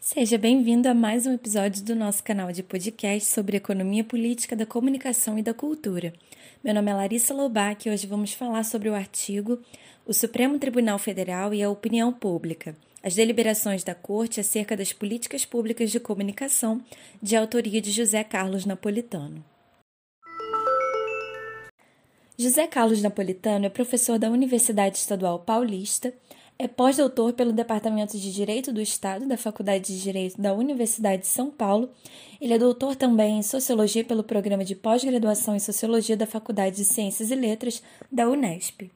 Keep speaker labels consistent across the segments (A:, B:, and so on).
A: Seja bem-vindo a mais um episódio do nosso canal de podcast sobre economia política da comunicação e da cultura. Meu nome é Larissa Lobac e hoje vamos falar sobre o artigo O Supremo Tribunal Federal e a Opinião Pública, as deliberações da Corte acerca das políticas públicas de comunicação, de autoria de José Carlos Napolitano. José Carlos Napolitano é professor da Universidade Estadual Paulista é pós-doutor pelo Departamento de Direito do Estado da Faculdade de Direito da Universidade de São Paulo. Ele é doutor também em Sociologia pelo Programa de Pós-Graduação em Sociologia da Faculdade de Ciências e Letras da Unesp.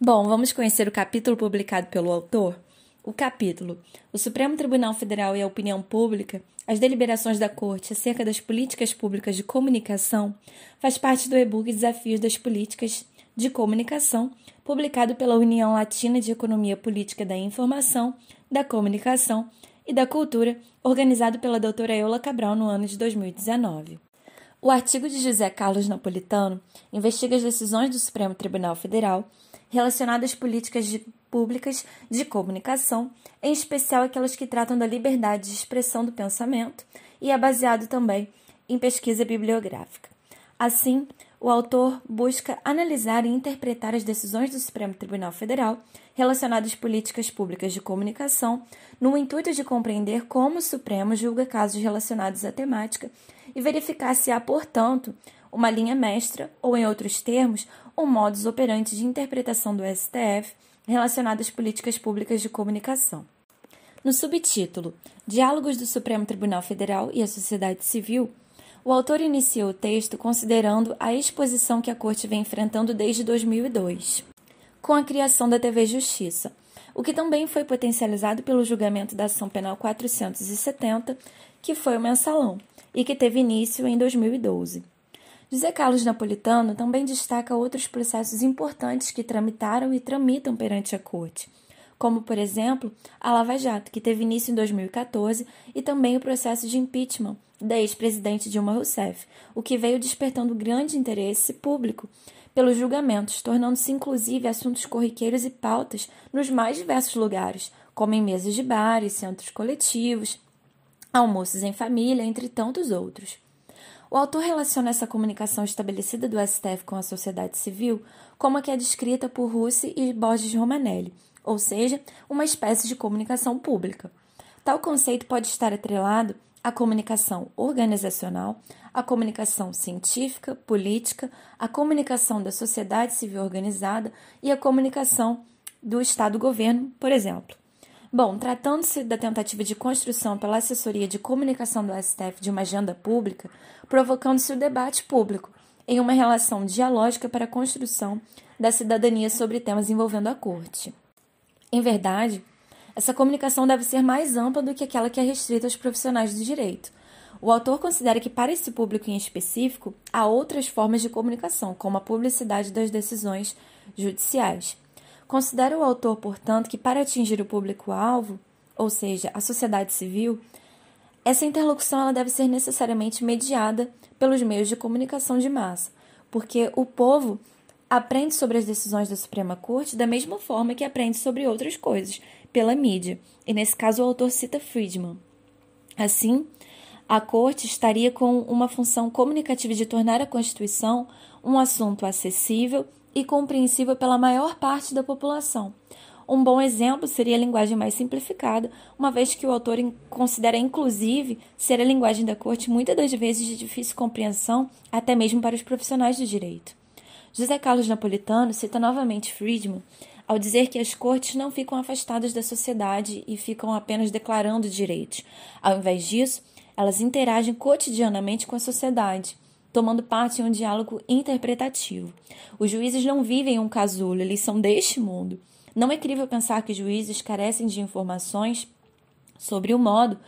A: Bom, vamos conhecer o capítulo publicado pelo autor? O capítulo O Supremo Tribunal Federal e a Opinião Pública, as deliberações da Corte acerca das políticas públicas de comunicação, faz parte do e-book Desafios das Políticas de Comunicação, publicado pela União Latina de Economia Política da Informação, da Comunicação e da Cultura, organizado pela doutora Eula Cabral no ano de 2019. O artigo de José Carlos Napolitano investiga as decisões do Supremo Tribunal Federal relacionadas às políticas de, públicas de comunicação, em especial aquelas que tratam da liberdade de expressão do pensamento, e é baseado também em pesquisa bibliográfica. Assim, o autor busca analisar e interpretar as decisões do Supremo Tribunal Federal relacionadas às políticas públicas de comunicação, no intuito de compreender como o Supremo julga casos relacionados à temática e verificar se há, portanto, uma linha mestra, ou, em outros termos, um modus operandi de interpretação do STF relacionado às políticas públicas de comunicação. No subtítulo Diálogos do Supremo Tribunal Federal e a Sociedade Civil, o autor iniciou o texto considerando a exposição que a Corte vem enfrentando desde 2002, com a criação da TV Justiça, o que também foi potencializado pelo julgamento da Ação Penal 470, que foi o mensalão, e que teve início em 2012. José Carlos Napolitano também destaca outros processos importantes que tramitaram e tramitam perante a Corte, como, por exemplo, a Lava Jato, que teve início em 2014, e também o processo de impeachment da ex-presidente Dilma Rousseff, o que veio despertando grande interesse público pelos julgamentos, tornando-se inclusive assuntos corriqueiros e pautas nos mais diversos lugares, como em mesas de bares, centros coletivos, almoços em família, entre tantos outros. O autor relaciona essa comunicação estabelecida do STF com a sociedade civil como a que é descrita por Russi e Borges Romanelli, ou seja, uma espécie de comunicação pública. Tal conceito pode estar atrelado à comunicação organizacional, à comunicação científica, política, à comunicação da sociedade civil organizada e à comunicação do Estado-governo, por exemplo. Bom, tratando-se da tentativa de construção pela assessoria de comunicação do STF de uma agenda pública, provocando-se o debate público em uma relação dialógica para a construção da cidadania sobre temas envolvendo a Corte. Em verdade, essa comunicação deve ser mais ampla do que aquela que é restrita aos profissionais do direito. O autor considera que, para esse público em específico, há outras formas de comunicação, como a publicidade das decisões judiciais. Considera o autor, portanto, que para atingir o público-alvo, ou seja, a sociedade civil, essa interlocução ela deve ser necessariamente mediada pelos meios de comunicação de massa, porque o povo aprende sobre as decisões da Suprema Corte da mesma forma que aprende sobre outras coisas, pela mídia. E nesse caso o autor cita Friedman. Assim, a Corte estaria com uma função comunicativa de tornar a Constituição um assunto acessível e compreensível pela maior parte da população. Um bom exemplo seria a linguagem mais simplificada, uma vez que o autor considera inclusive ser a linguagem da corte muitas das vezes de difícil compreensão, até mesmo para os profissionais do direito. José Carlos Napolitano cita novamente Friedman ao dizer que as cortes não ficam afastadas da sociedade e ficam apenas declarando direitos. Ao invés disso, elas interagem cotidianamente com a sociedade, tomando parte em um diálogo interpretativo. Os juízes não vivem em um casulo, eles são deste mundo. Não é crível pensar que juízes carecem de informações sobre o modo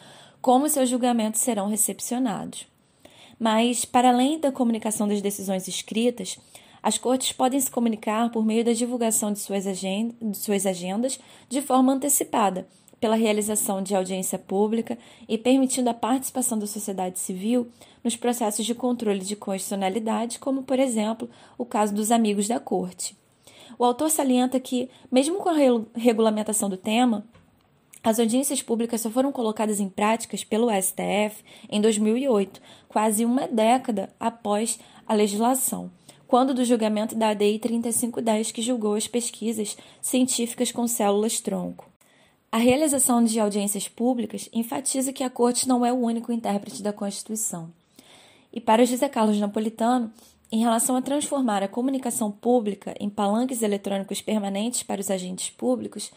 A: como seus julgamentos serão recepcionados. Mas, para além da comunicação das decisões escritas, as cortes podem se comunicar por meio da divulgação de suas, agendas, de suas agendas de forma antecipada, pela realização de audiência pública e permitindo a participação da sociedade civil nos processos de controle de constitucionalidade, como, por exemplo, o caso dos amigos da corte. O autor salienta que, mesmo com a regulamentação do tema, As audiências públicas só foram colocadas em práticas pelo STF em 2008, quase uma década após a legislação, quando do julgamento da ADI 3510 que julgou as pesquisas científicas com células-tronco. A realização de audiências públicas enfatiza que a Corte não é o único intérprete da Constituição. E para José Carlos Napolitano, em relação a transformar a comunicação pública em palanques eletrônicos permanentes para os agentes públicos,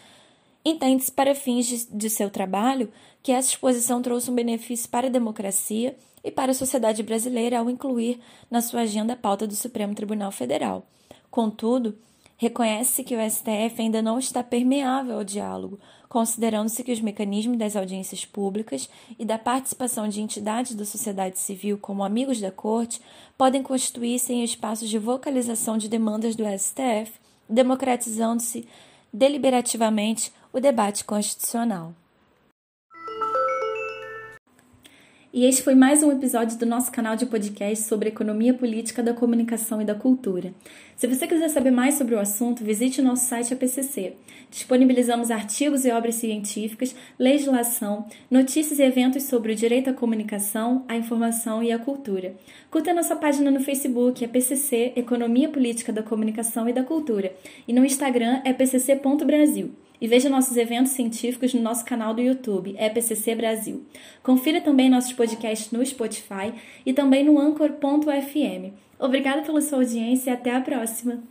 A: entende-se para fins de, de seu trabalho que essa exposição trouxe um benefício para a democracia e para a sociedade brasileira ao incluir na sua agenda a pauta do Supremo Tribunal Federal. Contudo, reconhece que o STF ainda não está permeável ao diálogo, considerando-se que os mecanismos das audiências públicas e da participação de entidades da sociedade civil como amigos da Corte podem constituir-se em espaços de vocalização de demandas do STF, democratizando-se deliberativamente o debate constitucional. E este foi mais um episódio do nosso canal de podcast sobre economia política da comunicação e da cultura. Se você quiser saber mais sobre o assunto, visite o nosso site APCC. Disponibilizamos artigos e obras científicas, legislação, notícias e eventos sobre o direito à comunicação, à informação e à cultura. Curta nossa página no Facebook, APCC Economia Política da Comunicação e da Cultura, e no Instagram é pcc.brasil e veja nossos eventos científicos no nosso canal do YouTube, EPCC Brasil. Confira também nossos podcasts no Spotify e também no Anchor.fm. Obrigada pela sua audiência e até a próxima!